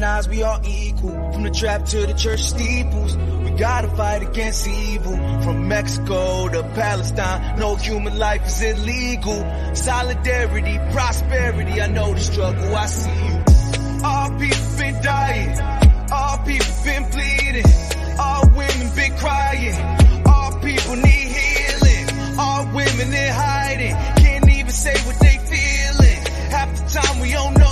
recognize we are equal. From the trap to the church steeples, we gotta fight against evil. From Mexico to Palestine, no human life is illegal. Solidarity, prosperity, I know the struggle, I see you. All people been dying, all people been bleeding, all women been crying, all people need healing, all women in hiding, can't even say what they feeling. Half the time we don't notice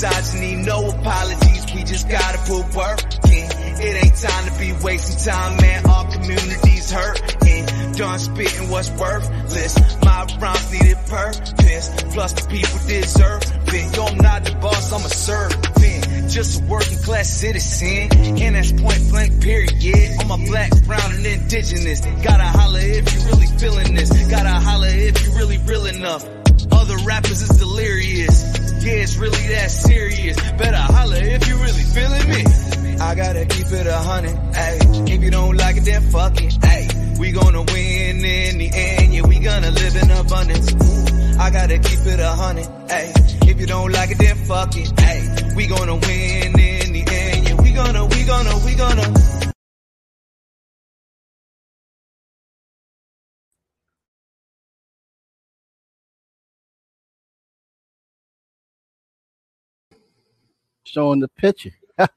misogyny, no apologies, we just gotta put work in. It ain't time to be wasting time, man. Our communities hurting. Done spitting what's worthless. My rhymes needed purpose. Plus the people deserve it. Yo, I'm not the boss, I'm a servant. Just a working class citizen. And that's point blank period. I'm a black, brown, and indigenous. Gotta holler if you really feeling this. Gotta holler if you really real enough. Other rappers is delirious. Yeah, it's really that serious. Better holler if you really feeling me. I gotta keep it a hundred, ayy. If you don't like it, then fuck it, ayy. We gonna win in the end, yeah, we gonna live in abundance. I gotta keep it a hundred, ayy. If you don't like it, then fuck it, ayy. We gonna win in the end, yeah, we gonna, we gonna, we gonna. Showing the picture. that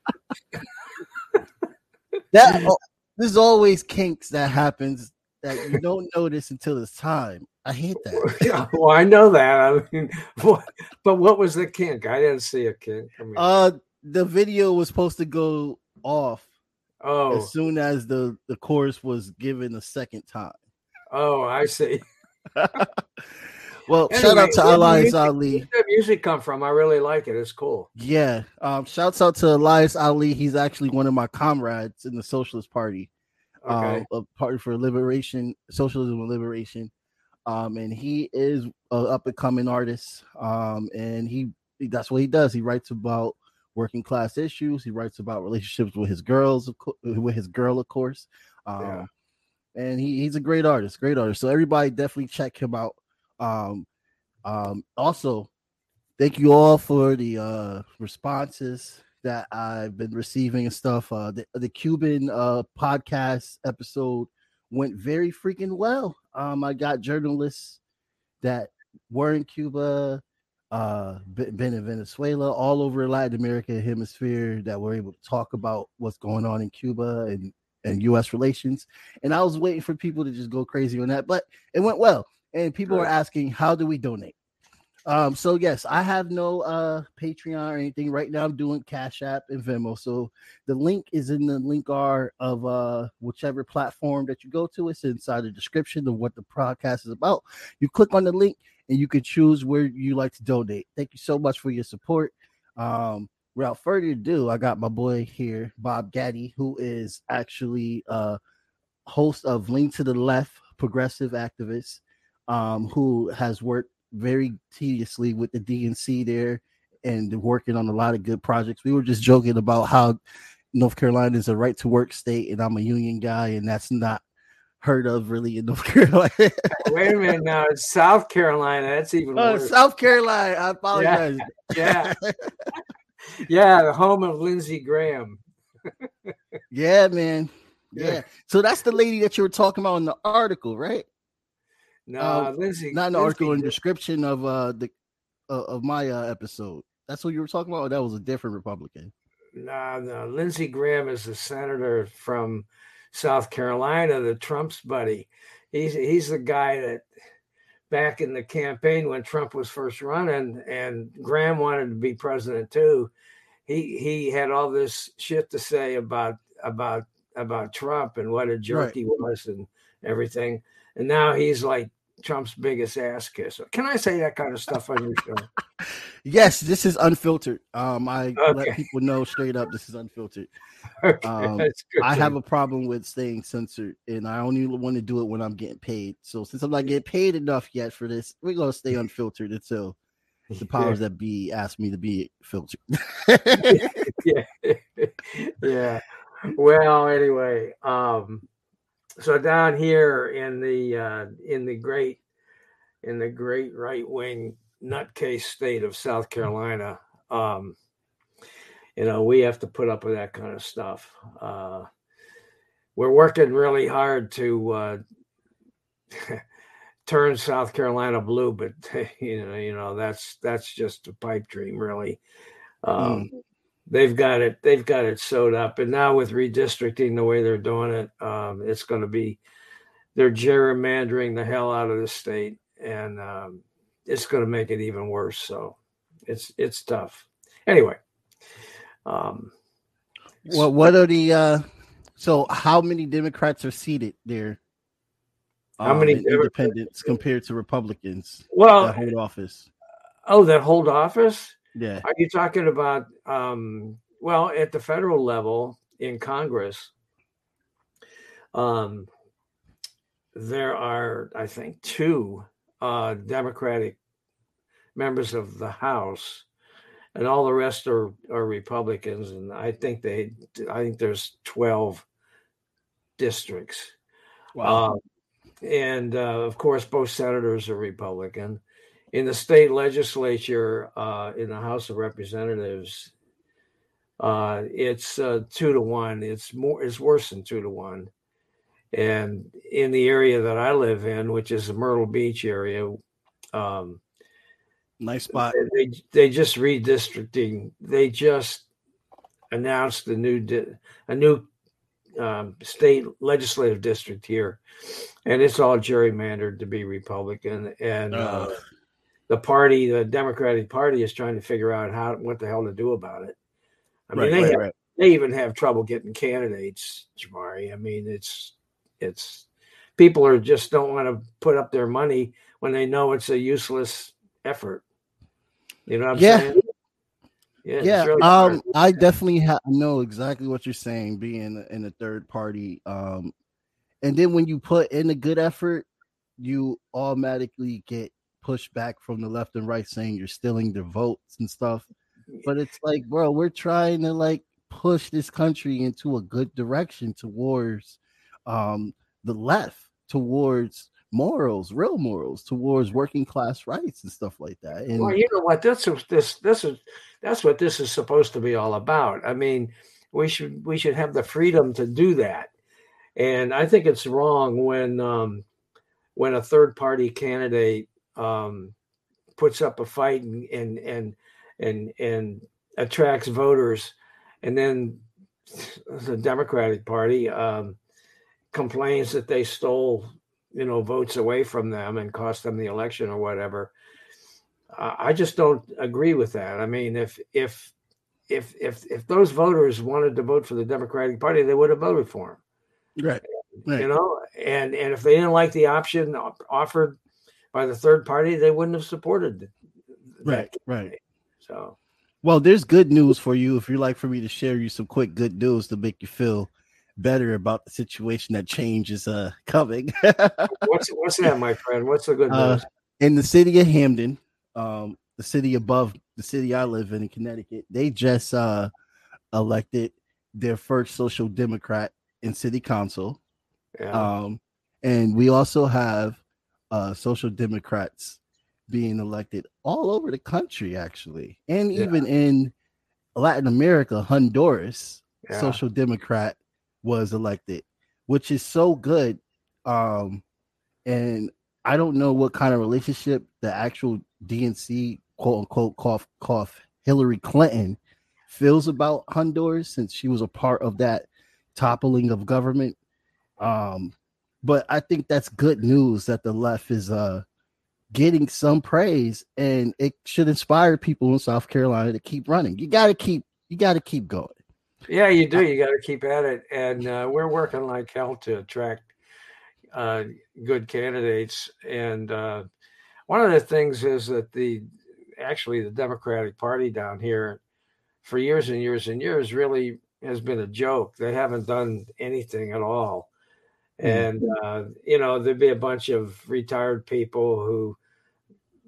oh, there's always kinks that happens that you don't notice until it's time. I hate that. Yeah, well, I know that. I mean, what, but what was the kink? I didn't see a kink. I mean, Uh, the video was supposed to go off oh, as soon as the the chorus was given a second time. oh, I see. Well, shout out to Elias Ali. Where'd that music come from? I really like it. It's cool. Yeah. Um, shouts out to Elias Ali. He's actually one of my comrades in the Socialist Party. Okay. um, a party for liberation, socialism and liberation. Um, and he is an up and coming artist. Um, and he that's what he does. He writes about working class issues. He writes about relationships with his girls, of co- with his girl, of course. Um, Yeah. and he, he's a great artist, great artist. So everybody definitely check him out. Um, um, also, thank you all for the uh responses that I've been receiving and stuff. Uh, the, the Cuban uh podcast episode went very freaking well. Um, I got journalists that were in Cuba, uh, been in Venezuela, all over Latin America hemisphere that were able to talk about what's going on in Cuba and and U.S. relations. And I was waiting for people to just go crazy on that, but it went well. And people are asking, how do we donate? Um, so yes, I have no uh Patreon or anything right now. I'm doing Cash App and Venmo. So the link is in the link R of uh whichever platform that you go to. It's inside the description of what the podcast is about. You click on the link and you can choose where you like to donate. Thank you so much for your support. Um, without further ado, I got my boy here, Bob Gatty, who is actually uh host of Lean to the Left, progressive activist, um, who has worked very tediously with the DNC there and working on a lot of good projects. We were just joking about how North Carolina is a right to work state, and I'm a union guy, and that's not heard of really in North Carolina. Wait a minute now. It's South Carolina. That's even oh, worse. South Carolina. I apologize. yeah. yeah, the home of Lindsey Graham. Yeah, man. Yeah. Yeah. So that's the lady that you were talking about in the article, right? No, Uh, Lindsey. Not in the Lindsey article, in description of uh the uh, of my uh, episode. That's what you were talking about. Or that was a different Republican. No, no. Lindsey Graham is the senator from South Carolina, the Trump's buddy. He's he's the guy that back in the campaign when Trump was first running and Graham wanted to be president too. He he had all this shit to say about about about Trump and what a jerk Right. he was and everything. And now he's like Trump's biggest ass kisser. Can I say that kind of stuff on your show? Yes, this is unfiltered. Um, I let people know straight up this is unfiltered. Okay, Um, I have a problem with staying censored, and I only want to do it when I'm getting paid. So since I'm not getting paid enough yet for this, we're gonna stay unfiltered until the powers that be ask me to be filtered. yeah yeah well anyway um so down here in the uh in the great in the great right wing nutcase state of South Carolina, um, you know, we have to put up with that kind of stuff. Uh, we're working really hard to uh, turn South Carolina blue, but you know, you know that's that's just a pipe dream, really. Um, mm. They've got it. They've got it sewed up, and now with redistricting the way they're doing it, um, it's going to be they're gerrymandering the hell out of the state, and um, it's going to make it even worse. So it's it's tough. Anyway, um, what what are the uh, so how many Democrats are seated there? How um, many independents compared to Republicans? Well, that hold office. Oh, that hold office. Yeah. Are you talking about? Um, well, at the federal level in Congress, um, there are, I think, two uh, Democratic members of the House, and all the rest are, are Republicans. And I think they, I think there's twelve districts. Wow. Uh, and uh, of course, both senators are Republican. In the state legislature, uh, in the House of Representatives, uh, it's uh, two to one. It's more. It's worse than two to one. And in the area that I live in, which is the Myrtle Beach area, um, nice spot. They they just redistricting. They just announced a new di- a new um, state legislative district here, and it's all gerrymandered to be Republican. And uh, the party, the Democratic Party, is trying to figure out how what the hell to do about it. I mean, right, they right, have, right. they even have trouble getting candidates, Jamari. I mean, it's it's people are just don't want to put up their money when they know it's a useless effort. You know what I'm yeah. saying? Yeah, yeah. Really um, I definitely ha- know exactly what you're saying. Being in a third party, um, and then when you put in a good effort, you automatically get pushed back from the left and right, saying you're stealing their votes and stuff. But it's like, bro, we're trying to like push this country into a good direction towards um, the left towards morals, real morals, towards working class rights and stuff like that. And well, you know what? This is this this is that's what this is supposed to be all about. I mean, we should we should have the freedom to do that. And I think it's wrong when um, when a third party candidate um, puts up a fight and and and and, and attracts voters, and then the Democratic Party um, complains that they stole, you know, votes away from them and cost them the election or whatever. Uh, I just don't agree with that. I mean, if if if if if those voters wanted to vote for the Democratic Party, they would have voted for him. Right. right. You know, and and if they didn't like the option offered by the third party, they wouldn't have supported. Right. Right. So. Well, there's good news for you. If you'd like for me to share you some quick good news to make you feel better about the situation that change is uh coming. what's what's that, my friend? What's the good uh, news? Uh, in the city of Hamden, um, the city above the city I live in in Connecticut, they just uh elected their first social democrat in city council. Yeah. Um, and we also have uh social democrats being elected all over the country, actually, and yeah. even in Latin America, Honduras, yeah. social democrat was elected, which is so good. Um, and I don't know what kind of relationship the actual DNC quote unquote cough cough Hillary Clinton feels about Honduras since she was a part of that toppling of government. Um, but I think that's good news that the left is uh getting some praise and it should inspire people in South Carolina to keep running. You gotta keep you gotta keep going. Yeah, you do. You got to keep at it, and uh, we're working like hell to attract uh, good candidates. And uh, one of the things is that the actually the Democratic Party down here for years and years and years really has been a joke. They haven't done anything at all. Mm-hmm. And uh, you know, there'd be a bunch of retired people who,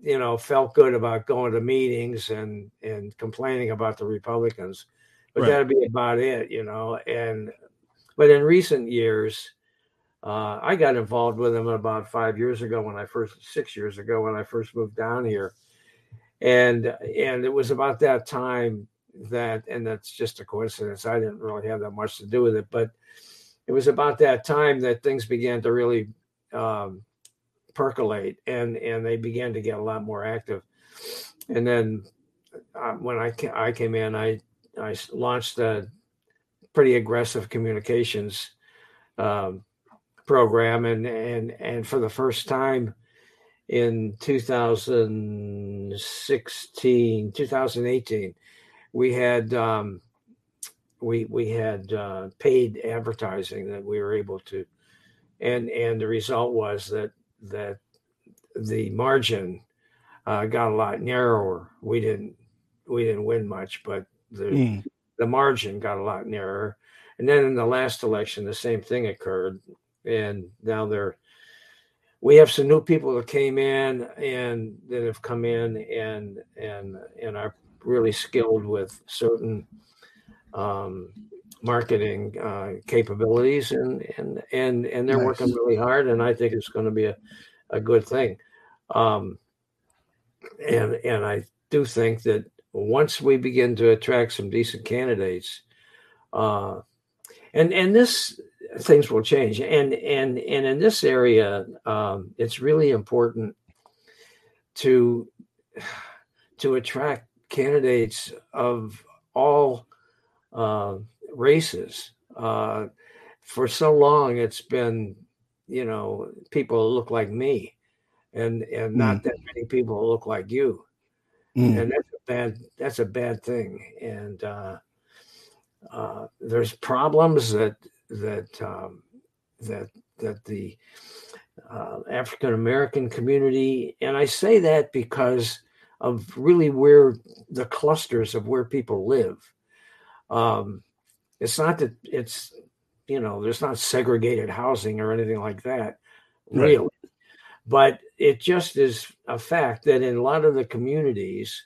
you know, felt good about going to meetings and and complaining about the Republicans but right. that'd be about it, you know. And but in recent years, uh, I got involved with them about five years ago when I first, six years ago when I first moved down here, and and it was about that time that, and that's just a coincidence. I didn't really have that much to do with it, but it was about that time that things began to really um, percolate, and and they began to get a lot more active. And then uh, when I I came in, I I launched a pretty aggressive communications um, program, and and and for the first time in 2016, 2018, we had um, we we had uh, paid advertising that we were able to, and and the result was that that the margin uh, got a lot narrower. We didn't we didn't win much, but the mm. the margin got a lot narrower. And then in the last election, the same thing occurred, and now they're we have some new people that came in and that have come in and and and are really skilled with certain um, marketing uh, capabilities and and and and they're nice. working really hard and I think it's going to be a, a good thing um, and and I do think that once we begin to attract some decent candidates uh, and and this things will change and and and in this area um, it's really important to to attract candidates of all uh, races uh, for so long it's been you know people look like me and and not mm. that many people look like you mm. and that's a bad that's a bad thing and uh, uh, there's problems that that um, that that the uh, African American community, and I say that because of really where the clusters of where people live. Um, it's not that it's you know there's not segregated housing or anything like that, really, right. but it just is a fact that in a lot of the communities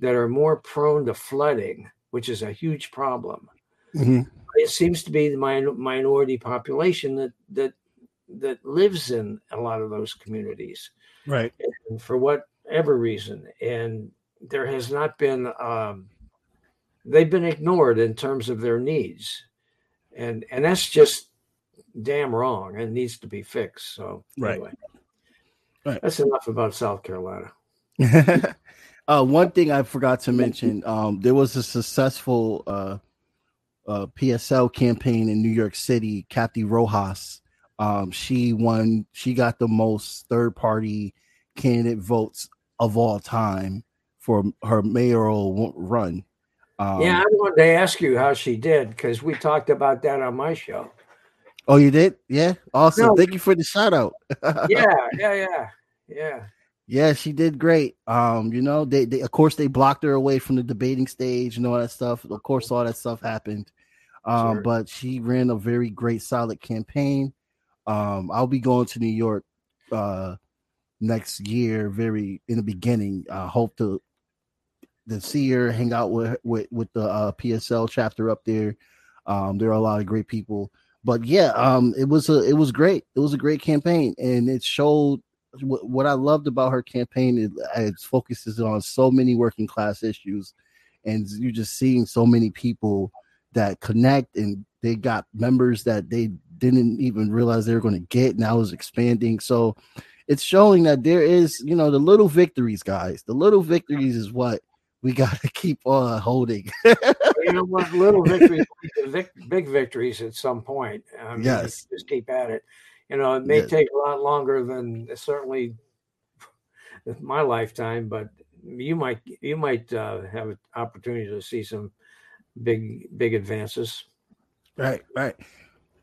that are more prone to flooding, which is a huge problem. Mm-hmm it seems to be the min- minority population that that that lives in a lot of those communities, right? And for whatever reason, and there has not been um, they've been ignored in terms of their needs, and and that's just damn wrong and needs to be fixed. So right. anyway, right. that's enough about South Carolina. uh, one thing I forgot to mention: um, there was a successful. Uh, uh, PSL campaign in New York City, Cathy Rojas. Um, she won. She got the most third party candidate votes of all time for her mayoral run. Um, yeah, I wanted to ask you how she did because we talked about that on my show. Oh, you did? Yeah, awesome. No. Thank you for the shout out. yeah, yeah, yeah, yeah. Yeah, she did great. Um, you know, they, they of course they blocked her away from the debating stage and all that stuff. Of course, all that stuff happened. Um, sure. but she ran a very great, solid campaign. Um, I'll be going to New York uh next year, very in the beginning. I hope to to see her, hang out with with with the uh, PSL chapter up there. Um, there are a lot of great people, but yeah, um, it was a it was great. It was a great campaign, and it showed what, what I loved about her campaign is it focuses on so many working class issues, and you're just seeing so many people that connect and they got members that they didn't even realize they were going to get. Now is expanding. So it's showing that there is, you know, the little victories, guys. The little victories is what we got to keep on holding. you know what? Little victories, big victories at some point. I mean, yes. Just keep at it you know, it may yes. take a lot longer than certainly my lifetime, but you might you might uh, have an opportunity to see some big big advances. Right, right.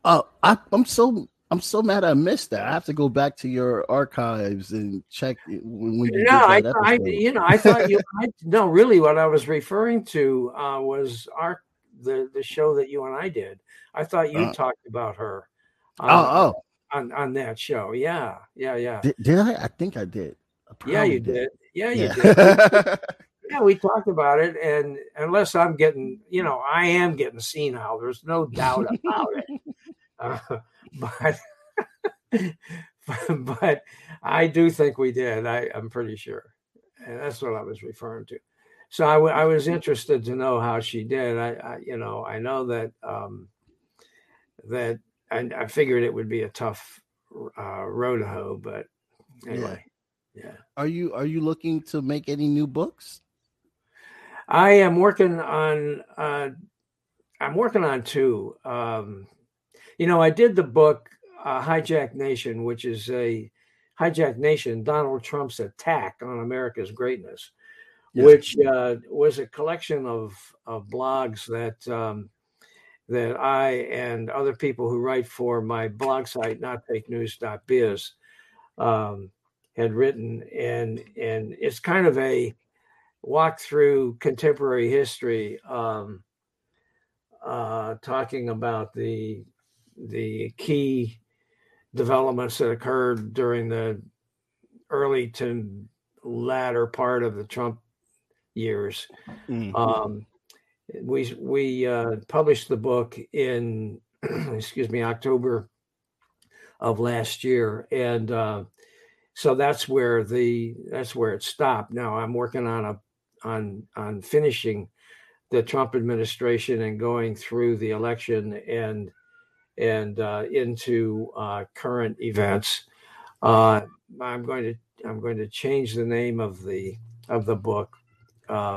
Uh, I, I'm so I'm so mad I missed that. I have to go back to your archives and check when, you. No, I, I, you know I thought you. I, no, really, what I was referring to uh, was our the the show that you and I did. I thought you uh, talked about her. oh, oh, on on that show. Yeah, yeah, yeah. Did, did I? I think I did. I yeah, you did. did. Yeah, you yeah. did. yeah, we talked about it, and unless I'm getting, you know, I am getting senile. There's no doubt about it. Uh, but but I do think we did. I, I'm pretty sure. and that's what I was referring to. So I, w- I was interested to know how she did. I, I you know I know that um, that I, I figured it would be a tough uh, road to hoe, but anyway, yeah. yeah. Are you are you looking to make any new books? I am working on. Uh, I'm working on two. Um, you know, I did the book uh, Hijack Nation, which is a Hijack Nation, Donald Trump's attack on America's greatness, yes. which uh, was a collection of, of blogs that um, that I and other people who write for my blog site, notfakenews.biz, um, had written, and and it's kind of a walk through contemporary history, um, uh, talking about the the key developments that occurred during the early to latter part of the Trump years. Mm-hmm. Um, we we uh, published the book in excuse me October of last year, and uh, so that's where the that's where it stopped. Now I'm working on a on on finishing the Trump administration and going through the election and and uh, into uh, current events. Uh, I'm going to I'm going to change the name of the of the book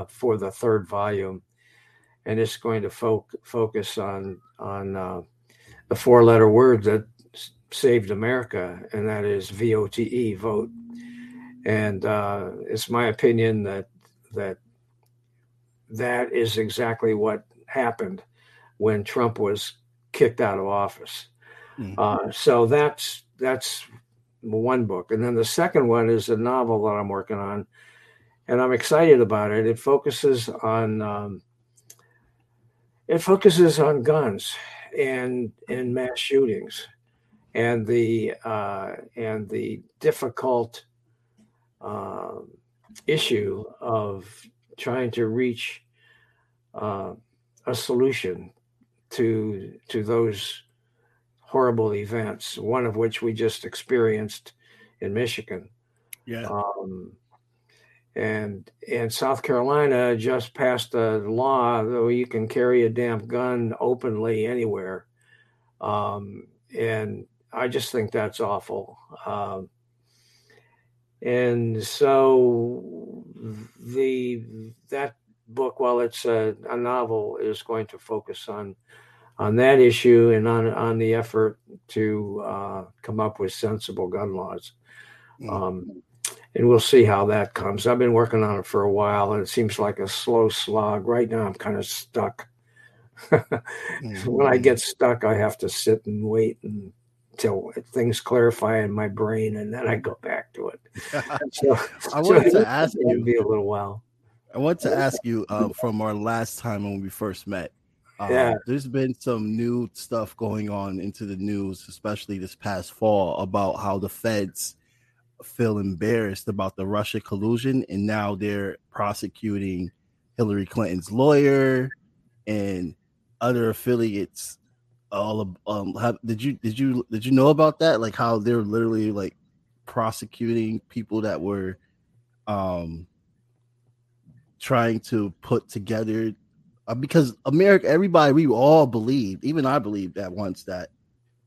for the third volume, and it's going to fo- focus on on the four letter word that saved America, and that is V O T E vote. And uh, it's my opinion that that that is exactly what happened when Trump was kicked out of office. Mm-hmm. Uh, so that's that's one book, and then the second one is a novel that I'm working on, and I'm excited about it. It focuses on um, it focuses on guns and and mass shootings, and the uh, and the difficult uh, issue of trying to reach uh, a solution to to those horrible events. One of which we just experienced in Michigan. Yeah. Um, and and South Carolina just passed a law though you can carry a damn gun openly anywhere, um, and I just think that's awful. Um, and so the that book, while it's a, a, novel, is going to focus on on that issue and on on the effort to uh, come up with sensible gun laws. Mm. Um, and we'll see how that comes. I've been working on it for a while, and it seems like a slow slog. Right now, I'm kind of stuck. mm. When I get stuck, I have to sit and wait until things clarify in my brain, and then I go back to it. so, I wanted so to ask you, be a little while. I want to ask you uh, from our last time when we first met. Um, yeah. There's been some new stuff going on into the news, especially this past fall, about how the feds feel embarrassed about the Russia collusion, and now they're prosecuting Hillary Clinton's lawyer and other affiliates. All of um, have, did you did you did you know about that? Like how they're literally like prosecuting people that were um trying to put together Uh, because America, everybody, we all believed, even I believed at once that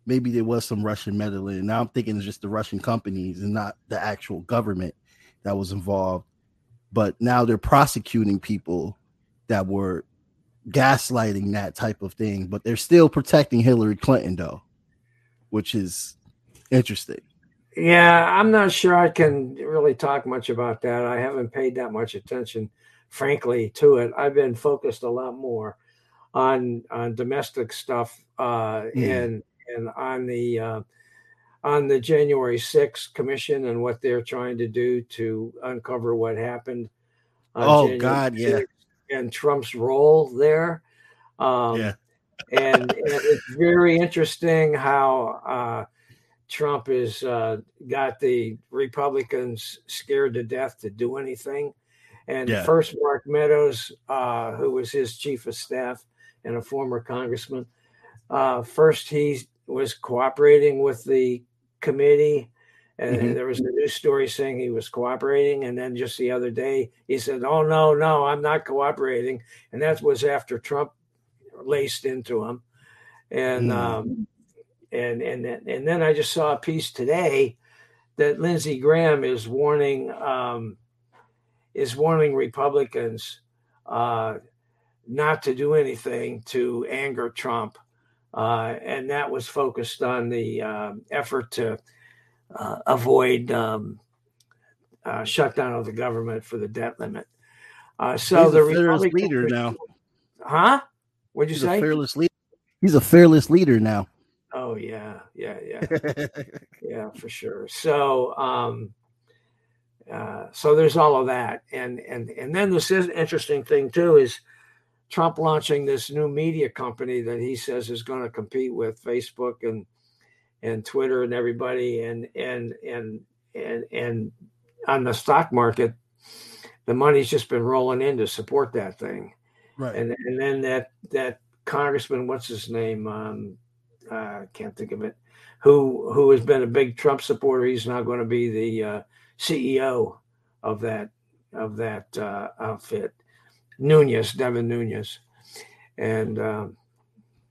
maybe there was some Russian meddling. Now I'm thinking it's just the Russian companies and not the actual government that was involved. But now they're prosecuting people that were gaslighting that type of thing, but they're still protecting Hillary Clinton though, which is interesting. Yeah, I'm not sure I can really talk much about that. I haven't paid that much attention frankly, to it. I've been focused a lot more on on domestic stuff uh, mm. and and on the uh, on the January 6th commission and what they're trying to do to uncover what happened. oh January God, yeah, and Trump's role there. Um, yeah, and, and, it's very interesting how. Uh, Trump has uh, got the Republicans scared to death to do anything. And yeah. first, Mark Meadows, uh, who was his chief of staff and a former congressman, uh, first he was cooperating with the committee And mm-hmm. there was a news story saying he was cooperating. And then just the other day, he said, Oh, no, no, I'm not cooperating. And that was after Trump laced into him. And, mm-hmm. um, and, and, and then I just saw a piece today that Lindsey Graham is warning, um, is warning Republicans uh, not to do anything to anger Trump. Uh, and that was focused on the uh, effort to uh, avoid um, uh, shutdown of the government for the debt limit. Uh, so He's the a fearless leader now, huh? What'd you He's say? A fearless leader. He's a fearless leader now. Oh yeah, yeah, yeah, yeah, for sure. So, um, uh, so there's all of that, and and and then this is interesting thing too is Trump launching this new media company that he says is going to compete with Facebook and and Twitter and everybody and and and and and on the stock market, the money's just been rolling in to support that thing. Right. And and then that that congressman, what's his name? Um, uh, I can't think of it. Who who has been a big Trump supporter? He's now going to be the uh, CEO of that of that uh, outfit. Nunes, Devin Nunes, and um,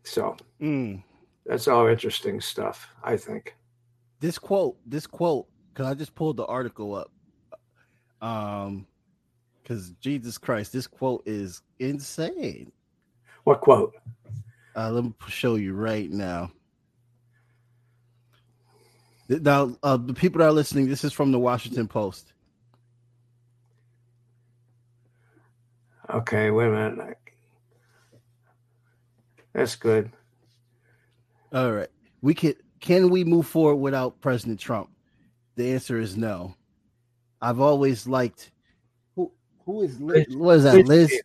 so mm. that's all interesting stuff. I think this quote, this quote, because I just pulled the article up. Um, because Jesus Christ, this quote is insane. What quote? Uh, let me show you right now. Now, uh, the people that are listening, this is from the Washington Post. Okay, wait a minute. That's good. All right. We can can we move forward without President Trump? The answer is no. I've always liked who who is Liz, what is that Liz?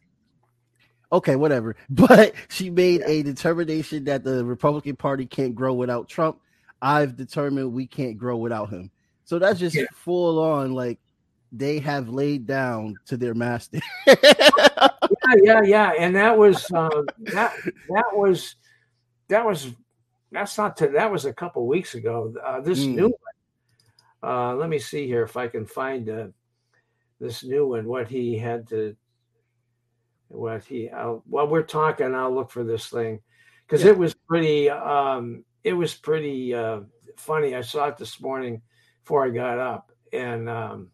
Okay, whatever. But she made a determination that the Republican Party can't grow without Trump. I've determined we can't grow without him. So that's just yeah. full on like they have laid down to their master. yeah, yeah, yeah, and that was uh, that that was that was that's not to, that was a couple weeks ago. Uh, this mm. new one. Uh, let me see here if I can find uh, this new one. What he had to, what he. I'll, while we're talking, I'll look for this thing because yeah. it was pretty. Um, it was pretty uh, funny. I saw it this morning before I got up, and um,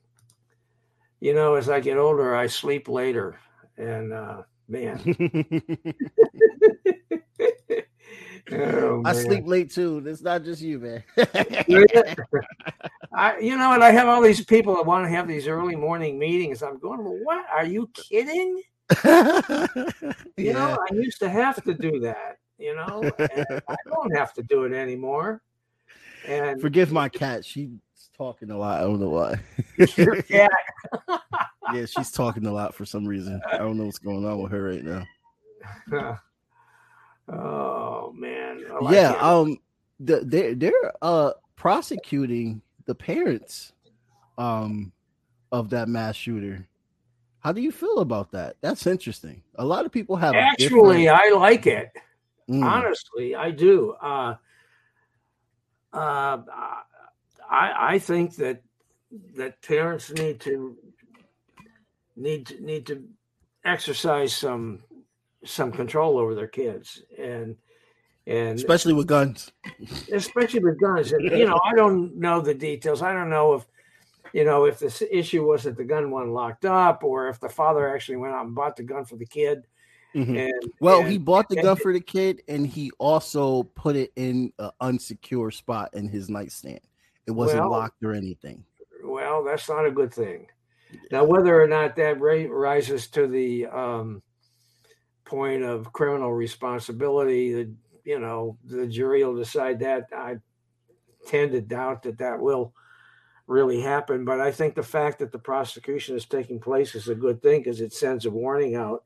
you know, as I get older, I sleep later, and uh, man. oh, I sleep late too. It's not just you, man. I, you know, and I have all these people that want to have these early morning meetings. I'm going, well, what? Are you kidding? you yeah. know, I used to have to do that. You know, I don't have to do it anymore. And forgive my cat. She's talking a lot. I don't know why. Your cat. yeah, she's talking a lot for some reason. I don't know what's going on with her right now. oh man. yeah, um the, they they're uh prosecuting the parents um of that mass shooter. How do you feel about that? That's interesting. A lot of people have actually. I like it. Mm. Honestly, I do. Uh uh I I think that that parents need to need to, need to exercise some some control over their kids and and especially with guns especially with guns and you know i don't know the details i don't know if you know if the issue was that the gun wasn't locked up or if the father actually went out and bought the gun for the kid mm-hmm. and well and, he bought the gun for the kid and he also put it in an unsecure spot in his nightstand it wasn't well, locked or anything well that's not a good thing now, whether or not that rises to the um, point of criminal responsibility, the you know the jury will decide that. I tend to doubt that that will really happen, but I think the fact that the prosecution is taking place is a good thing because it sends a warning out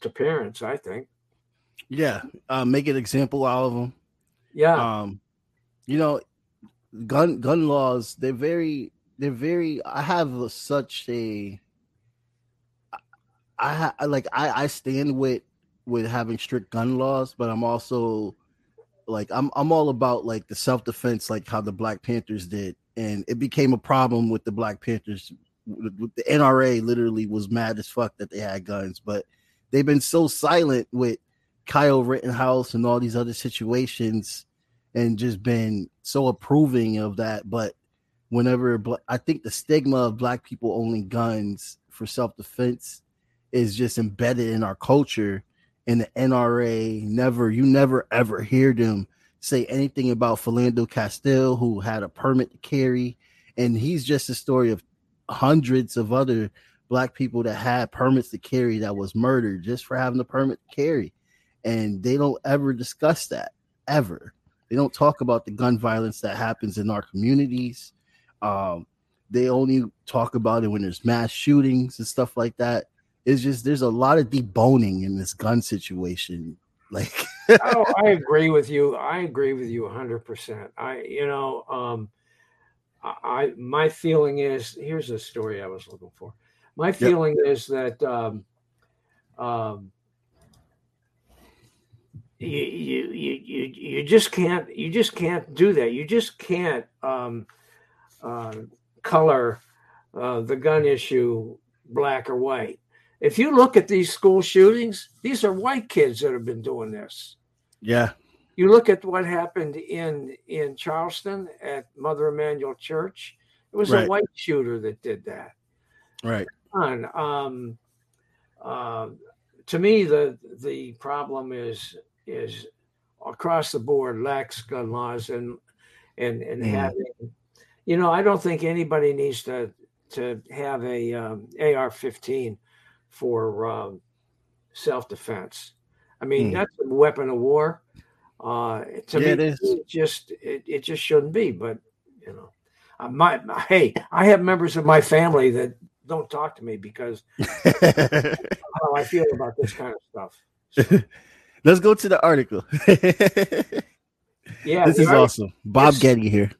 to parents. I think. Yeah, uh, make an example out of them. Yeah. Um, you know, gun gun laws they're very they're very i have such a I, I like I, I stand with with having strict gun laws but i'm also like i'm i'm all about like the self-defense like how the black panthers did and it became a problem with the Black Panthers. The NRA literally was mad as fuck that they had guns, but they've been so silent with Kyle Rittenhouse and all these other situations, and just been so approving of that. But whenever I think the stigma of Black people owning guns for self defense is just embedded in our culture, and the NRA never, you never ever hear them say anything about Philando Castile, who had a permit to carry, and he's just a story of hundreds of other black people that had permits to carry that was murdered just for having the permit to carry, and they don't ever discuss that ever. They don't talk about the gun violence that happens in our communities. Um, they only talk about it when there's mass shootings and stuff like that. It's just there's a lot of deboning in this gun situation like, oh, I agree with you. I agree with you 100%. I, you know, um, I, my feeling is here's a story I was looking for. My feeling yep. is that, um, um, you, you you you just can't you just can't do that. You just can't um, uh, color uh, the gun issue black or white. If you look at these school shootings, these are white kids that have been doing this. Yeah. You look at what happened in in Charleston at Mother Emanuel Church. It was right. a white shooter that did that. Right. And um, uh, to me, the the problem is is across the board lax gun laws and and and mm. having you know I don't think anybody needs to to have a um, AR-15 for um, self defense. I mean, mm. that's a weapon of war. Uh, to yeah, me, it, it just it, it just shouldn't be. But you know, my, my hey, I have members of my family that don't talk to me because how I feel about this kind of stuff. So. Let's go to the article. yeah, this is article, awesome. Bob Gatty here.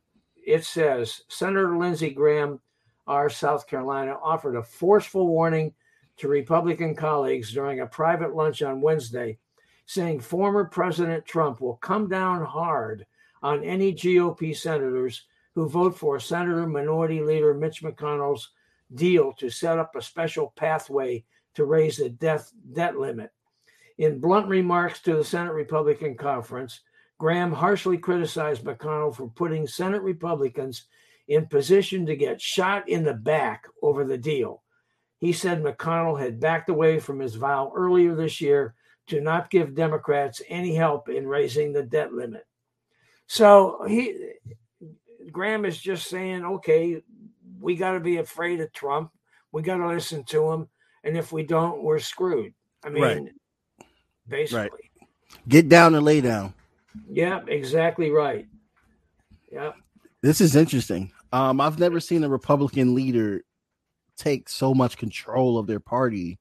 It says Senator Lindsey Graham, our South Carolina, offered a forceful warning to Republican colleagues during a private lunch on Wednesday, saying former President Trump will come down hard on any GOP senators who vote for Senator Minority Leader Mitch McConnell's deal to set up a special pathway to raise the death, debt limit. In blunt remarks to the Senate Republican Conference, Graham harshly criticized McConnell for putting Senate Republicans in position to get shot in the back over the deal. He said McConnell had backed away from his vow earlier this year to not give Democrats any help in raising the debt limit. So he Graham is just saying, okay, we got to be afraid of Trump. We got to listen to him, and if we don't, we're screwed. I mean, right. basically. Right. Get down and lay down. Yeah, exactly right. Yeah. This is interesting. Um, I've never seen a Republican leader take so much control of their party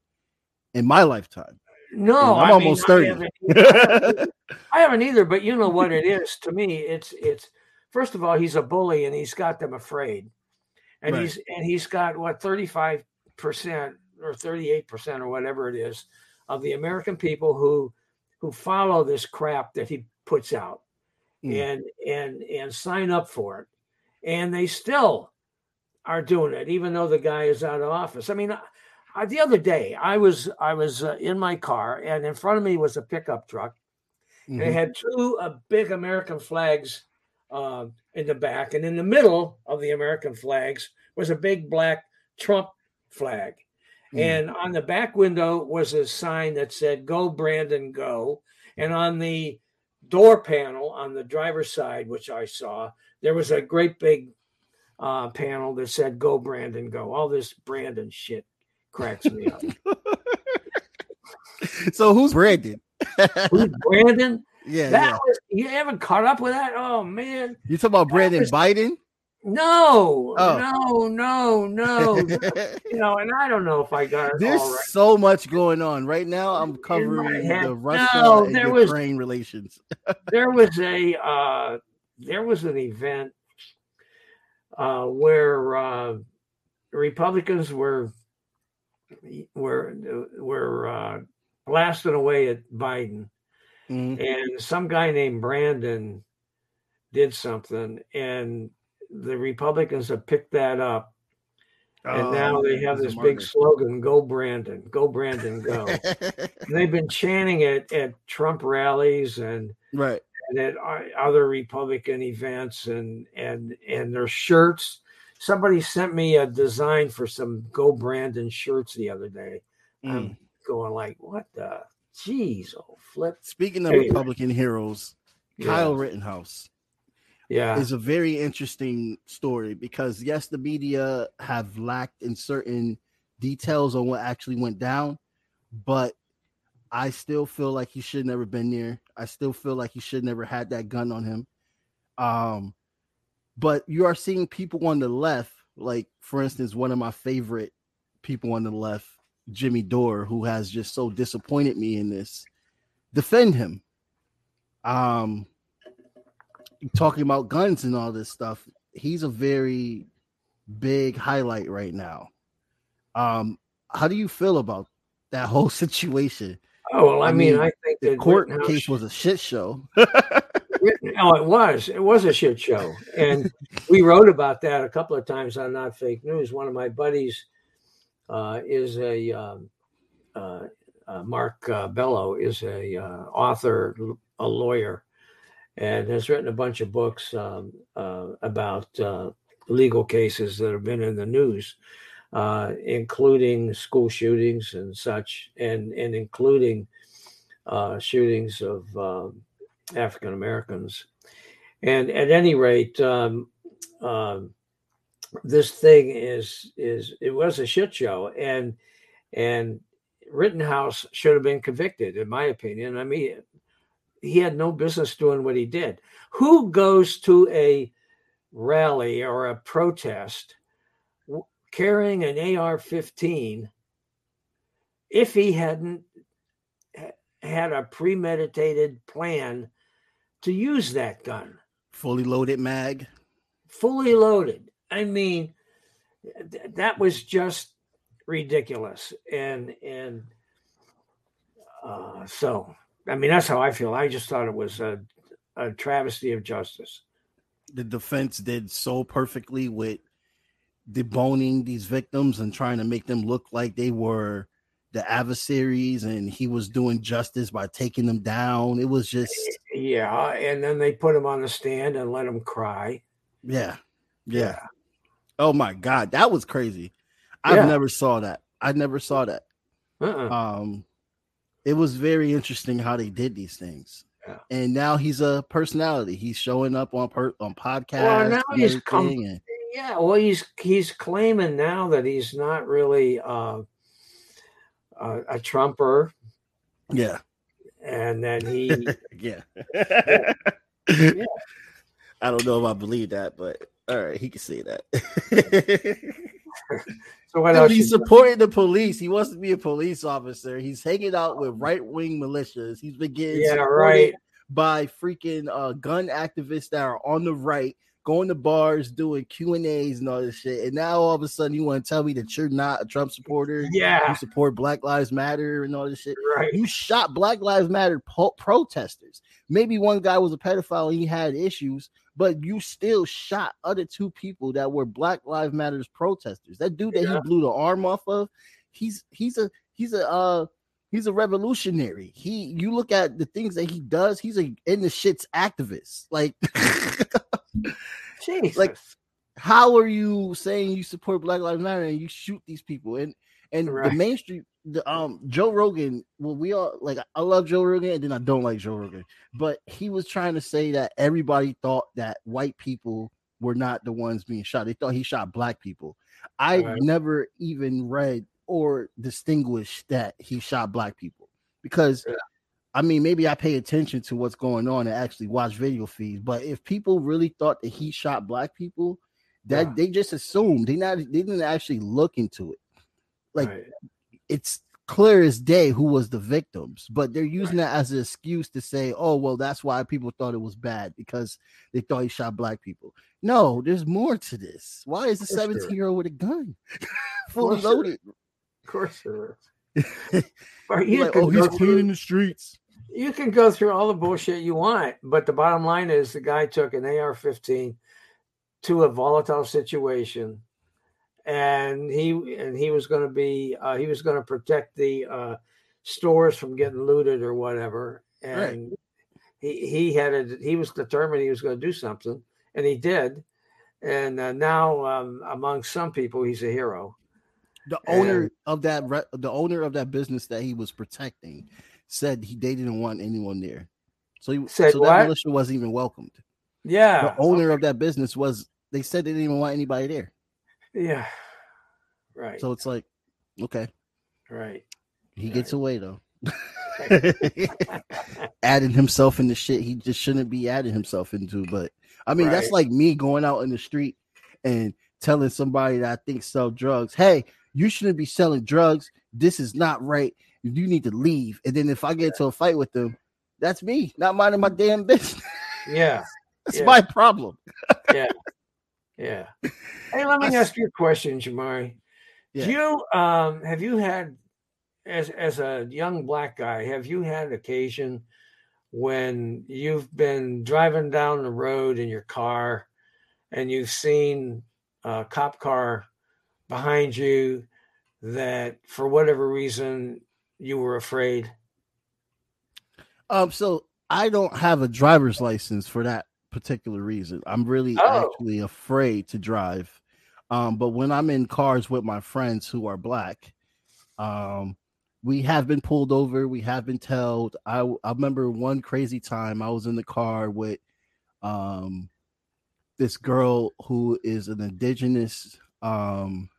in my lifetime. No, I'm I almost mean, 30. I haven't, I haven't either, but you know what it is to me. It's it's first of all, he's a bully and he's got them afraid. And right. he's and he's got what 35% or 38% or whatever it is of the American people who who follow this crap that he puts out mm. and and and sign up for it. And they still are doing it, even though the guy is out of office. I mean, uh, the other day I was I was uh, in my car, and in front of me was a pickup truck. Mm-hmm. And it had two uh, big American flags uh, in the back, and in the middle of the American flags was a big black Trump flag. Mm-hmm. And on the back window was a sign that said "Go Brandon, go!" And on the door panel on the driver's side, which I saw, there was a great big uh, panel that said "Go Brandon, go." All this Brandon shit cracks me up. so who's Brandon? who's Brandon? Yeah, that yeah. Was, you haven't caught up with that? Oh man, you talking about Brandon was, Biden? No, oh. no, no, no. you know, and I don't know if I got it. There's right. so much going on right now. I'm covering the Russia no, and Ukraine was, relations. there was a uh, there was an event uh, where uh, Republicans were were were uh, blasting away at Biden, mm-hmm. and some guy named Brandon did something, and the Republicans have picked that up. And Oh, now they have this big slogan, go Brandon, go Brandon, go. They've been chanting it at Trump rallies and right. and at other Republican events and and and their shirts. Somebody sent me a design for some Go Brandon shirts the other day. Mm. I'm going like, what the jeez, oh flip. Speaking of Anyway. Republican heroes, Yeah. Kyle Rittenhouse Yeah, is a very interesting story because yes, the media have lacked in certain details on what actually went down, but I still feel like he should never been there. I still feel like he should never had that gun on him. Um, but you are seeing people on the left, like for instance, one of my favorite people on the left, Jimmy Dore, who has just so disappointed me in this, defend him. Um, talking about guns and all this stuff, he's a very big highlight right now. Um, how do you feel about that whole situation? Oh well, I, I mean, mean, I think The court Rittenhouse- case was a shit show. Oh, it was. It was a shit show, and we wrote about that a couple of times on Not Fake News. One of my buddies is a um, uh, uh, Mark uh, Bello is a uh, author, a lawyer, and has written a bunch of books um, uh, about uh, legal cases that have been in the news, uh, including school shootings and such, and and including uh, shootings of um, African Americans. And at any rate, um, um, this thing is is it was a shit show, and and Rittenhouse should have been convicted, in my opinion. I mean, he had no business doing what he did. Who goes to a rally or a protest carrying an AR-15 if he hadn't had a premeditated plan to use that gun? Fully loaded mag. fully loaded. I mean, th- that was just ridiculous. And and uh, so, I mean, that's how I feel. I just thought it was a, a travesty of justice. The defense did so perfectly with deboning these victims and trying to make them look like they were the adversaries and he was doing justice by taking them down. It was just Yeah, and then they put him on the stand and let him cry. yeah. Yeah. Oh my god, that was crazy. I've never saw that. I never saw that. Uh-uh. Um it was very interesting how they did these things. Yeah. And now he's a personality. He's showing up on per, on podcasts. Well, now and he's everything, and- Yeah, well, he's he's claiming now that he's not really uh, a, a Trumper, yeah. and that he yeah. Yeah. I don't know if I believe that, but all right, he can say that. So what Dude, else? he's supporting the police. He wants to be a police officer. He's hanging out with right wing militias. He's been getting yeah, right. by freaking uh, gun activists that are on the right, going to bars, doing Q and A's and all this shit. And now all of a sudden, you want to tell me that you're not a Trump supporter? Yeah, you support Black Lives Matter and all this shit. right. You shot Black Lives Matter po- protesters. Maybe one guy was a pedophile and he had issues, but you still shot other two people that were Black Lives Matters protesters. That dude that Yeah. he blew the arm off of, he's he's a he's a uh he's a revolutionary. He you look at the things that he does, he's a in the shits activist. Like Jesus. Like, how are you saying you support Black Lives Matter and you shoot these people? And and Right. the mainstream, the um Joe Rogan. Well, we all like I love Joe Rogan, and then I don't like Joe Rogan. But he was trying to say that everybody thought that white people were not the ones being shot. They thought he shot black people. I Right. never even read or distinguished that he shot black people because. Yeah. I mean, maybe I pay attention to what's going on and actually watch video feeds. But if people really thought that he shot black people, that Yeah. they just assumed they not they didn't actually look into it. Like Right. it's clear as day who was the victims, but they're using that as an excuse to say, "Oh, well, that's why people thought it was bad because they thought he shot black people." No, there's more to this. Why is a Yes, there is. 17 year old with a gun, fully loaded? of course there is. Like, can oh, he's go cleaning the streets. you can go through all the bullshit you want, but the bottom line is the guy took an AR-15 to a volatile situation, and he and he was going to be uh, he was going to protect the uh, stores from getting looted or whatever, and right. he he had a, he was determined he was going to do something, and he did, and uh, now um, among some people he's a hero. The owner and, of that re- the owner of that business that he was protecting said he they didn't want anyone there. So he said so what? that militia wasn't even welcomed. Yeah. The owner okay. of that business was they said they didn't even want anybody there. Yeah. Right. So it's like, okay. Right. He right. gets away though. adding himself into shit he just shouldn't be adding himself into. But I mean, right. that's like me going out in the street and telling somebody that I think sell drugs, hey, you shouldn't be selling drugs. This is not right. You need to leave. And then if I get into a fight with them, that's me, not minding my damn business. Yeah. That's yeah. my problem. yeah. Yeah. Hey, let me ask you a question, Jamari. Yeah. Do you um have you had as as a young black guy, have you had occasion when you've been driving down the road in your car and you've seen a cop car behind you that for whatever reason you were afraid? Um, so I don't have a driver's license for that particular reason. I'm really Oh. actually afraid to drive. Um, but when I'm in cars with my friends who are black, um, we have been pulled over, we have been told. I I remember one crazy time I was in the car with um this girl who is an indigenous um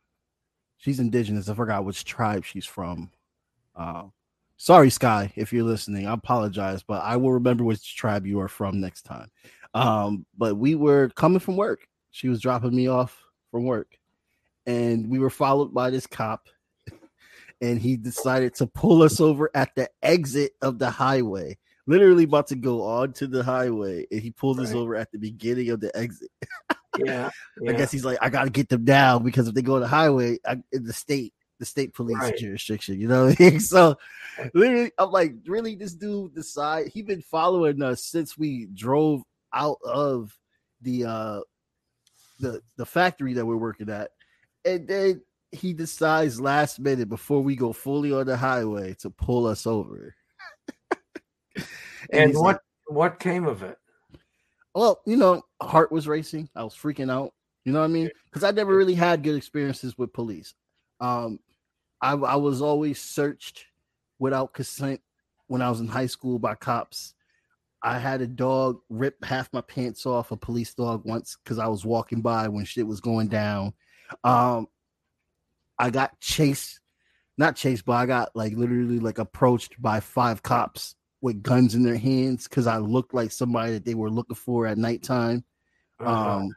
she's indigenous. I forgot which tribe she's from. Uh, sorry, Sky, if you're listening. I apologize, but I will remember which tribe you are from next time. Um, but we were coming from work. She was dropping me off from work, and we were followed by this cop. And he decided to pull us over at the exit of the highway, literally about to go onto the highway. And he pulled us over at the beginning of the exit. Yeah. I guess he's like, I gotta get them down because if they go on the highway, I, in the state, the state police Right. jurisdiction, you know. I mean? so literally, I'm like, really, this dude decide he been following us since we drove out of the uh the the factory that we're working at, and then he decides last minute before we go fully on the highway to pull us over. and he's what like, what came of it? well, you know, heart was racing. I was freaking out. You know what I mean? Because I never really had good experiences with police. Um, I, I was always searched without consent when I was in high school by cops. I had a dog rip half my pants off, a police dog once because I was walking by when shit was going down. Um, I got chased, not chased, but I got like literally like approached by five cops with guns in their hands because I looked like somebody that they were looking for at nighttime. Uh-huh. Um,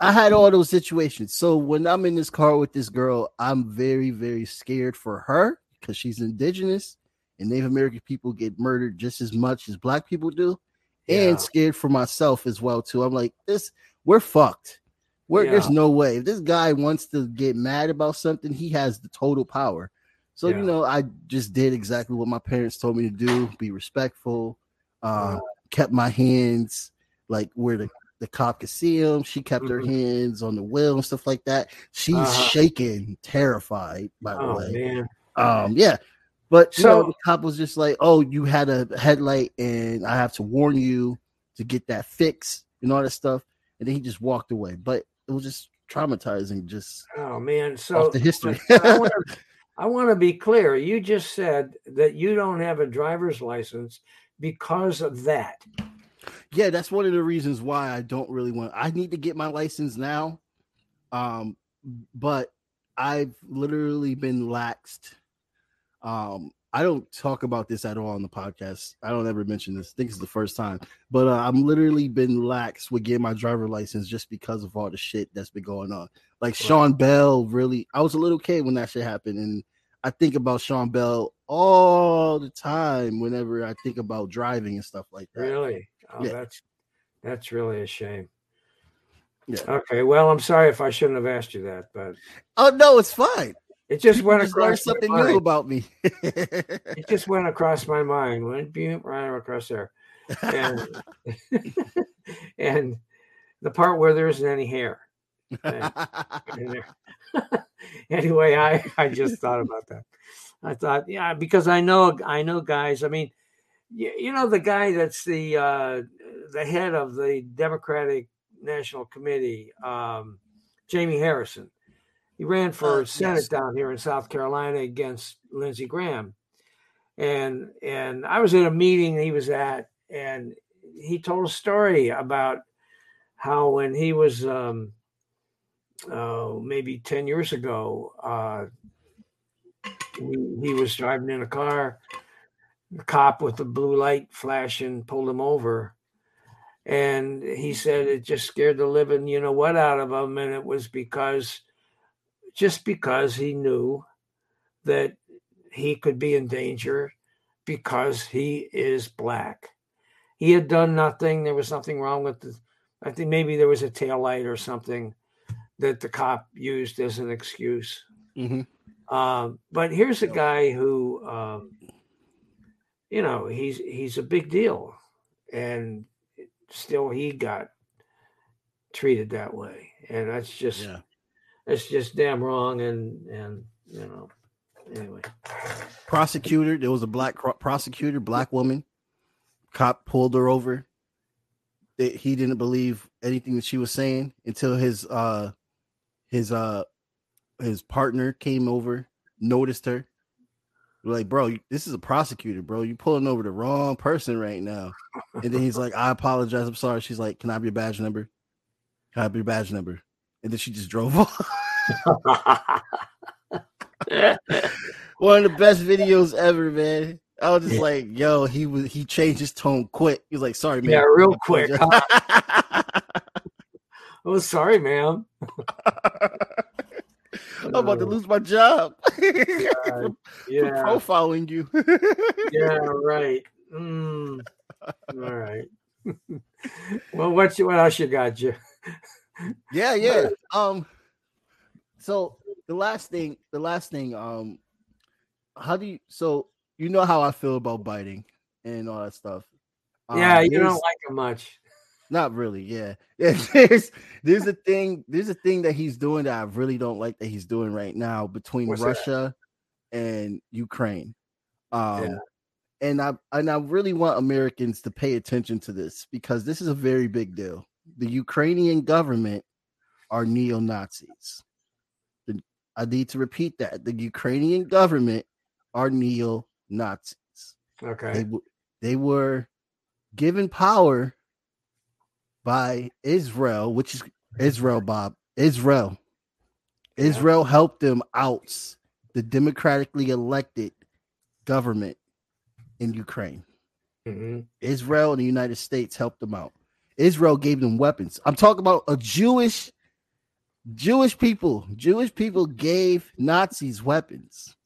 I had all those situations. So when I'm in this car with this girl, I'm very, very scared for her because she's indigenous and Native American people get murdered just as much as black people do, Yeah. and scared for myself as well too. I'm like, this, we're fucked. We're, There's no way. If this guy wants to get mad about something, he has the total power. So Yeah. you know, I just did exactly what my parents told me to do: be respectful. Uh, kept my hands like where the the cop could see him. She kept her Mhm. hands on the wheel and stuff like that. She's Uh-huh. shaking, terrified. By the Oh way, man. um, yeah. But you know, So- the cop was just like, "Oh, you had a headlight, and I have to warn you to get that fixed and all that stuff." And then he just walked away. But it was just traumatizing, just Oh man. So the history. I want to I want to be clear. You just said that you don't have a driver's license because of that. yeah, that's one of the reasons why I don't really want. I need to get my license now, um, but I've literally been laxed. Um, I don't talk about this at all on the podcast. I don't ever mention this. I think it's the first time, but uh, I'm literally been lax with getting my driver license just because of all the shit that's been going on. Like Sean Bell, really. I was a little kid when that shit happened, and I think about Sean Bell all the time whenever I think about driving and stuff like that. Really? Oh, Yeah. that's that's really a shame. Yeah. Okay. Well, I'm sorry if I shouldn't have asked you that, but Oh no, it's fine. It just People went just across my something mind. new about me. It just went across my mind. Went right across there, and and the part where there isn't any hair. anyway, I I just thought about that. I thought, yeah, because I know I know guys. I mean, you, you know the guy that's the uh, the head of the Democratic National Committee, um, Jamie Harrison. He ran for uh, Senate yes. down here in South Carolina against Lindsey Graham, and and I was at a meeting he was at, and he told a story about how when he was um, uh, maybe 10 years ago, uh, he, he, was driving in a car. The cop with the blue light flashing pulled him over. And he said it just scared the living, you know what, out of him. And it was because, just because he knew that he could be in danger because he is black. He had done nothing. There was nothing wrong with the, I think maybe there was a tail light or something that the cop used as an excuse. Mm-hmm. Um, but here's a guy who, um, you know, he's he's a big deal, and still he got treated that way, and that's just yeah. That's just damn wrong, and and you know, anyway. Prosecutor, there was a black prosecutor, black woman. Cop pulled her over. He didn't believe anything that she was saying until his uh his uh his partner came over, noticed her. like, bro, this is a prosecutor, bro. You pulling over the wrong person right now. And then he's like, I apologize. I'm sorry. She's like, Can I have your badge number? Can I have your badge number? And then she just drove off. One of the best videos ever, man. I was just yeah. like, yo, he was he changed his tone quick. He was like, sorry, man. Yeah, real quick. I was sorry, ma'am. I'm about to lose my job. yeah, yeah. profiling you. yeah, right. Mm. All right. well, what what else you got, you? Yeah, yeah. Um. So the last thing, the last thing, um, how do you? So you know how I feel about Biden and all that stuff. Yeah, um, you don't like him much. Not really, yeah. there's there's a thing there's a thing that he's doing that I really don't like that he's doing right now between What's Russia that? and Ukraine. Um yeah. and I and I really want Americans to pay attention to this because this is a very big deal. The Ukrainian government are neo-Nazis. I need to repeat that. The Ukrainian government are neo-Nazis. Okay. They, they were given power by Israel, which is Israel, Bob. Israel. Yeah. Israel helped them out the democratically elected government in Ukraine. Mm-hmm. Israel and the United States helped them out. Israel gave them weapons. I'm talking about a Jewish Jewish people. Jewish people gave Nazis weapons.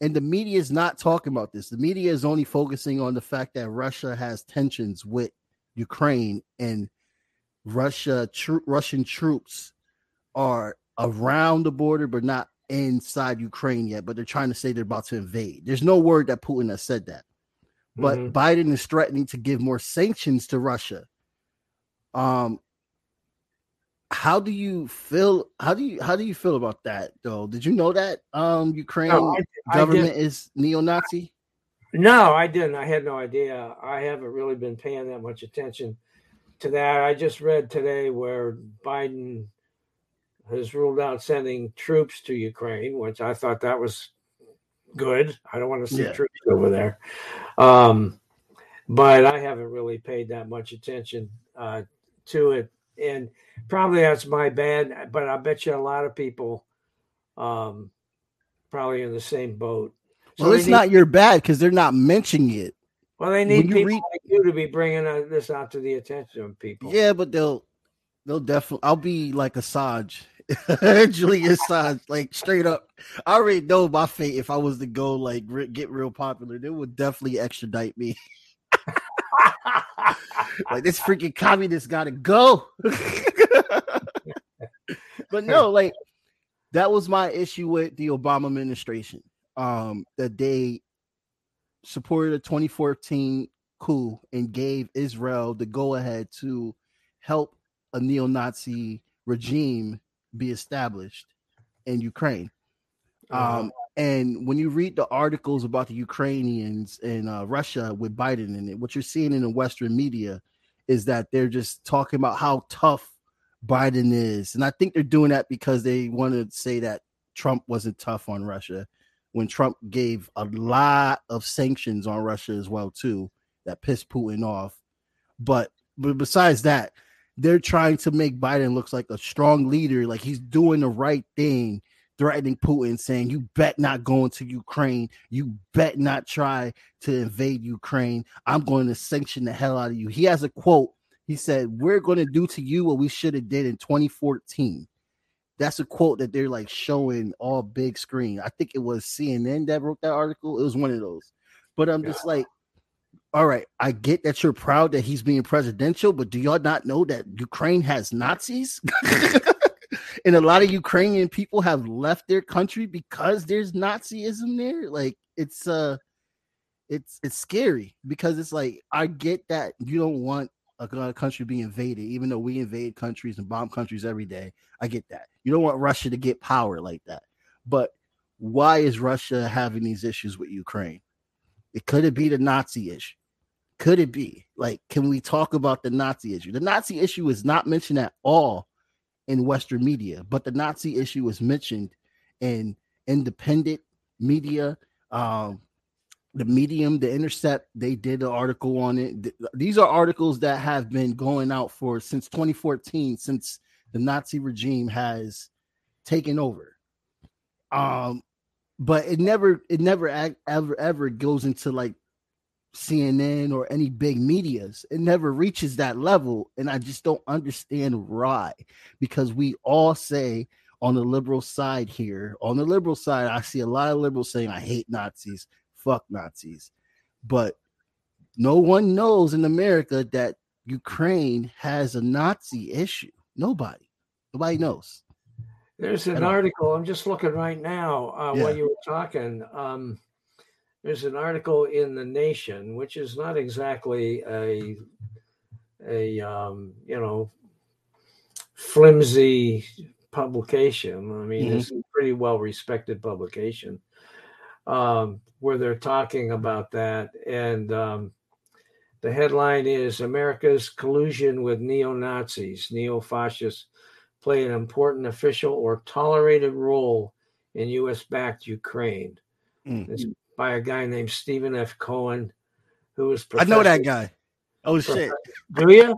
And the media is not talking about this. The media is only focusing on the fact that Russia has tensions with Ukraine and Russia tro- Russian troops are around the border but not inside Ukraine yet, but they're trying to say they're about to invade. There's no word that Putin has said that. But mm-hmm. Biden is threatening to give more sanctions to Russia. Um how do you feel how do you how do you feel about that though? Did you know that um Ukraine no, I, government I is neo-Nazi? No, I didn't. I had no idea. I haven't really been paying that much attention to that. I just read today where Biden has ruled out sending troops to Ukraine, which I thought that was good. I don't want to see yeah. over there. Um, but I haven't really paid that much attention uh, to it. And probably that's my bad, but I bet you a lot of people um, probably in the same boat. So well, it's need, not your bad because they're not mentioning it. Well, they need people read, like you to be bringing uh, this out to the attention of people. Yeah, but they'll they'll definitely. I'll be like Assange, Julian Assange, like straight up. I already know my fate. If I was to go like re- get real popular, they would definitely extradite me. like this freaking communist got to go. but no, like that was my issue with the Obama administration um, that they supported a 2014 coup and gave Israel the go ahead to help a neo-Nazi regime be established in Ukraine. Um, and when you read the articles about the Ukrainians and uh, Russia with Biden in it, what you're seeing in the Western media is that they're just talking about how tough Biden is. And I think they're doing that because they want to say that Trump wasn't tough on Russia when Trump gave a lot of sanctions on Russia as well too that pissed Putin off. But but besides that, they're trying to make Biden looks like a strong leader, like he's doing the right thing, threatening Putin, saying, You bet not go into Ukraine. You bet not try to invade Ukraine. I'm going to sanction the hell out of you. He has a quote. He said, We're going to do to you what we should have did in 2014. That's a quote that they're like showing all big screen. I think it was CNN that wrote that article. It was one of those. But I'm just like, all right, I get that you're proud that he's being presidential, but do y'all not know that Ukraine has Nazis? and a lot of Ukrainian people have left their country because there's Nazism there. Like it's uh it's it's scary because it's like I get that you don't want a country being invaded, even though we invade countries and bomb countries every day. I get that. You don't want Russia to get power like that. But why is Russia having these issues with Ukraine? It could it be the Nazi issue? Could it be? Like, can we talk about the Nazi issue? The Nazi issue is not mentioned at all in Western media, but the Nazi issue is mentioned in independent media. Um, the Medium, the Intercept, they did an article on it. These are articles that have been going out for since 2014, since the Nazi regime has taken over. Um, but it never, it never ever ever goes into like CNN or any big medias. It never reaches that level. And I just don't understand why. Because we all say on the liberal side here, on the liberal side, I see a lot of liberals saying, I hate Nazis, fuck Nazis. But no one knows in America that Ukraine has a Nazi issue. Nobody. Nobody knows. There's an article. I'm just looking right now uh, yeah. while you were talking. Um, there's an article in the Nation, which is not exactly a a um, you know flimsy publication. I mean, mm-hmm. it's a pretty well respected publication um, where they're talking about that, and um, the headline is America's collusion with neo Nazis, neo fascists play an important official or tolerated role in U.S. backed Ukraine. Mm by a guy named Stephen F. Cohen, who was. I know that guy. Oh shit! Do you?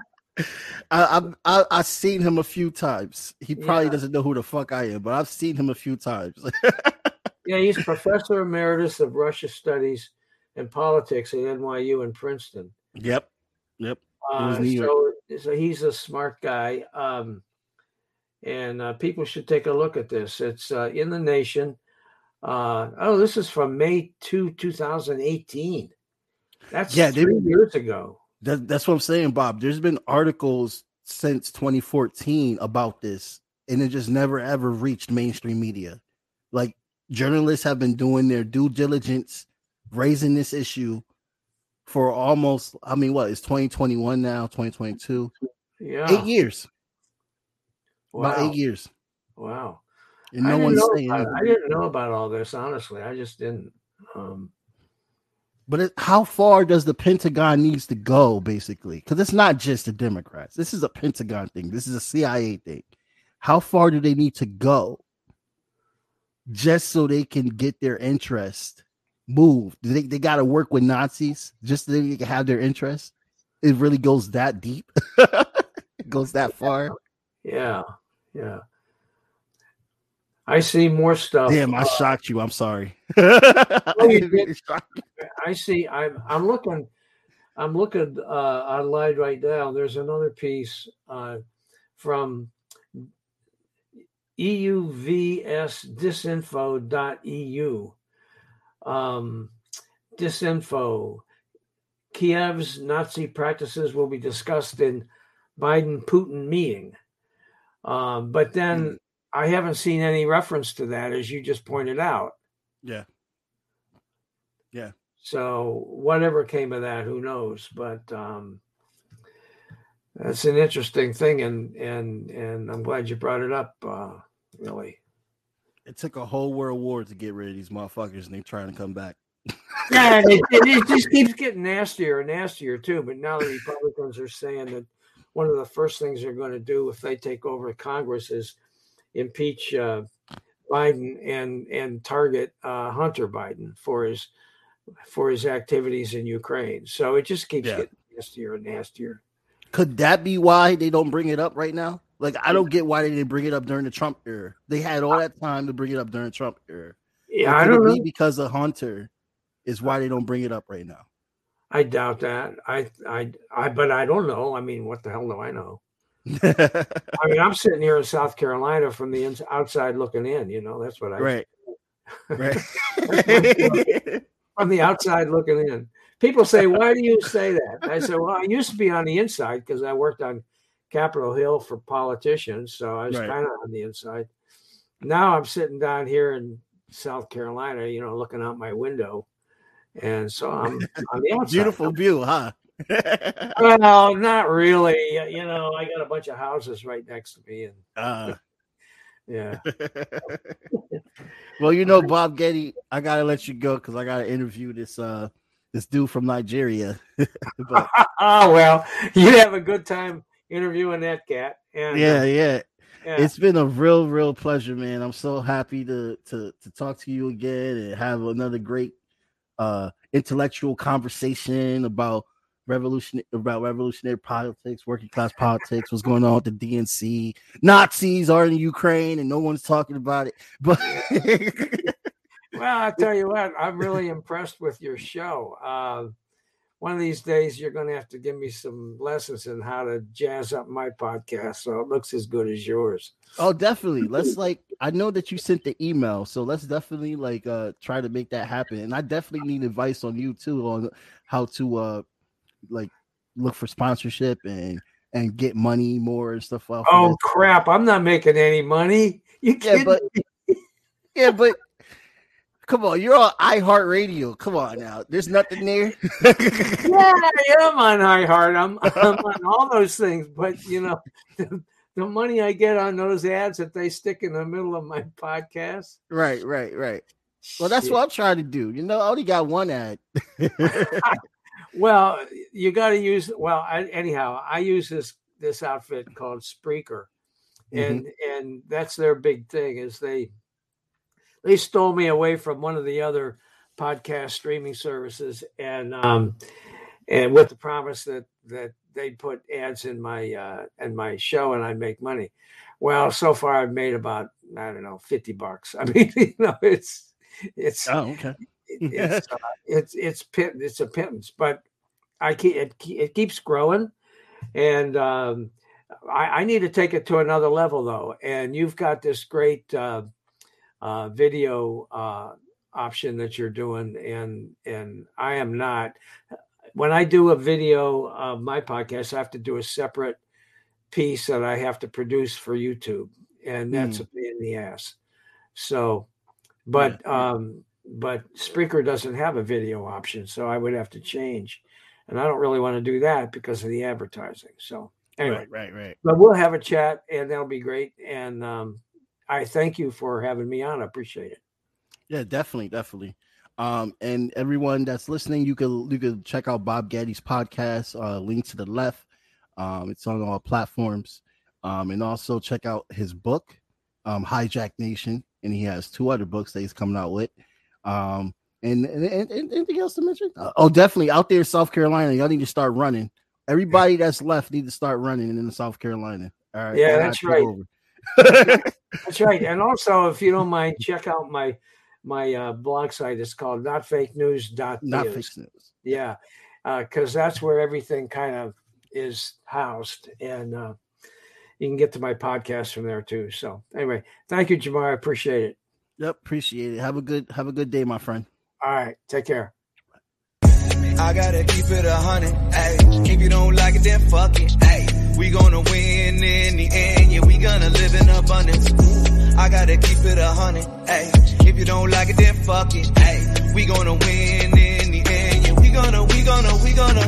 I, I I have seen him a few times. He probably yeah. doesn't know who the fuck I am, but I've seen him a few times. yeah, he's professor emeritus of Russia studies and politics at NYU and Princeton. Yep, yep. Uh, so, so he's a smart guy, um, and uh, people should take a look at this. It's uh, in the Nation. Uh, oh, this is from May 2, 2018. That's yeah, three years ago. That, that's what I'm saying, Bob. There's been articles since 2014 about this, and it just never ever reached mainstream media. Like journalists have been doing their due diligence, raising this issue for almost, I mean, what is 2021 now, 2022? Yeah. Eight years. Wow. About eight years. Wow. And no one's saying I didn't know about all this, honestly. I just didn't. Um, but it, how far does the Pentagon needs to go, basically? Because it's not just the Democrats. This is a Pentagon thing. This is a CIA thing. How far do they need to go just so they can get their interest moved? Do they, they got to work with Nazis just so they can have their interest? It really goes that deep. it goes that far. Yeah, yeah. I see more stuff. Damn, I uh, shocked you. I'm sorry. I see. I'm I'm looking. I'm looking uh, online right now. There's another piece uh, from euvsdisinfo.eu. Um, disinfo. Kiev's Nazi practices will be discussed in Biden Putin meeting. Um, but then hmm. I haven't seen any reference to that, as you just pointed out. Yeah. Yeah. So whatever came of that, who knows? But um, that's an interesting thing, and and and I'm glad you brought it up. Uh, really, it took a whole world war to get rid of these motherfuckers, and they're trying to come back. yeah, it, it, just keeps getting nastier and nastier too. But now the Republicans are saying that one of the first things they're going to do if they take over Congress is impeach uh, Biden and and target uh, Hunter Biden for his for his activities in Ukraine. So it just keeps yeah. getting nastier and nastier. Could that be why they don't bring it up right now? Like I don't get why they didn't bring it up during the Trump era. They had all that time to bring it up during Trump era. Yeah, I don't know. because of Hunter is why they don't bring it up right now. I doubt that. I, I, I, but I don't know. I mean, what the hell do I know? I mean, I'm sitting here in South Carolina from the ins- outside looking in. You know, that's what I. Right. Right. from the outside looking in. People say, "Why do you say that?" I said, "Well, I used to be on the inside because I worked on Capitol Hill for politicians, so I was right. kind of on the inside. Now I'm sitting down here in South Carolina, you know, looking out my window, and so I'm on the outside. Beautiful view, huh? Well, not really. You know, I got a bunch of houses right next to me, and uh. yeah. well, you know, Bob Gatty, I gotta let you go because I gotta interview this uh this dude from Nigeria. but, oh well, you have a good time interviewing that cat. And, yeah, uh, yeah, yeah. It's been a real, real pleasure, man. I'm so happy to to to talk to you again and have another great uh intellectual conversation about revolution about revolutionary politics, working class politics, what's going on with the DNC. Nazis are in Ukraine and no one's talking about it. But well, I tell you what, I'm really impressed with your show. Uh, one of these days, you're going to have to give me some lessons in how to jazz up my podcast so it looks as good as yours. Oh, definitely. Let's like, I know that you sent the email, so let's definitely like uh try to make that happen. And I definitely need advice on you too on how to uh like look for sponsorship and and get money more and stuff. oh crap! I'm not making any money. You kidding? Yeah, but yeah, but come on, you're on iHeartRadio. Come on now, there's nothing there. yeah, I'm on iHeart. I'm I'm on all those things, but you know. The, the money I get on those ads that they stick in the middle of my podcast. Right, right, right. Well, that's Shit. what I'm trying to do. You know, I only got one ad. Well, you got to use well. I, anyhow, I use this this outfit called Spreaker, and mm-hmm. and that's their big thing is they they stole me away from one of the other podcast streaming services, and um and with the promise that that they'd put ads in my uh in my show and I'd make money. Well, so far I've made about I don't know fifty bucks. I mean, you know, it's it's oh okay it's uh, it's it's pit it's a pittance, but I keep it, it keeps growing, and um, I, I, need to take it to another level though. And you've got this great uh, uh, video uh, option that you're doing, and and I am not. When I do a video of my podcast, I have to do a separate piece that I have to produce for YouTube, and that's mm. a pain in the ass. So, but um, but Spreaker doesn't have a video option, so I would have to change, and I don't really want to do that because of the advertising. So anyway, right, right, right. But we'll have a chat, and that'll be great. And um, I thank you for having me on. I appreciate it. Yeah, definitely, definitely. Um, and everyone that's listening, you can you can check out Bob Gatty's podcast. Uh, Lean to the Left. Um, it's on all platforms. Um, and also check out his book, um, Hijack Nation, and he has two other books that he's coming out with. Um, and, and, and, anything else to mention? Uh, oh, definitely out there in South Carolina, y'all need to start running. Everybody that's left need to start running in South Carolina. All right. Yeah, that's right. that's right. And also, if you don't mind, check out my my uh, blog site. It's called not fake news. Not fake news. Yeah, because uh, that's where everything kind of is housed, and uh, you can get to my podcast from there too. So anyway, thank you, Jamar. I appreciate it. Yep, appreciate it. Have a good have a good day, my friend. All right, take care. I gotta keep it a hundred. Hey, if you don't like it, then fuck it. Hey, we gonna win in the end. Yeah, we gonna live in abundance. I gotta keep it a hundred. Hey, if you don't like it, then fuck it. Hey, we gonna win in the end. Yeah, we gonna, we gonna, we gonna.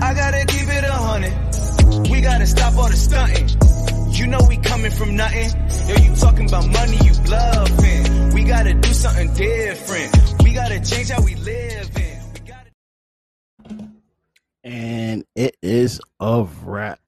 I gotta keep it a hundred. We gotta stop all the stunting. You know we coming from nothing. Yo, you talking about money, you bluffing. We gotta do something different. We gotta change how we live. And it is a wrap.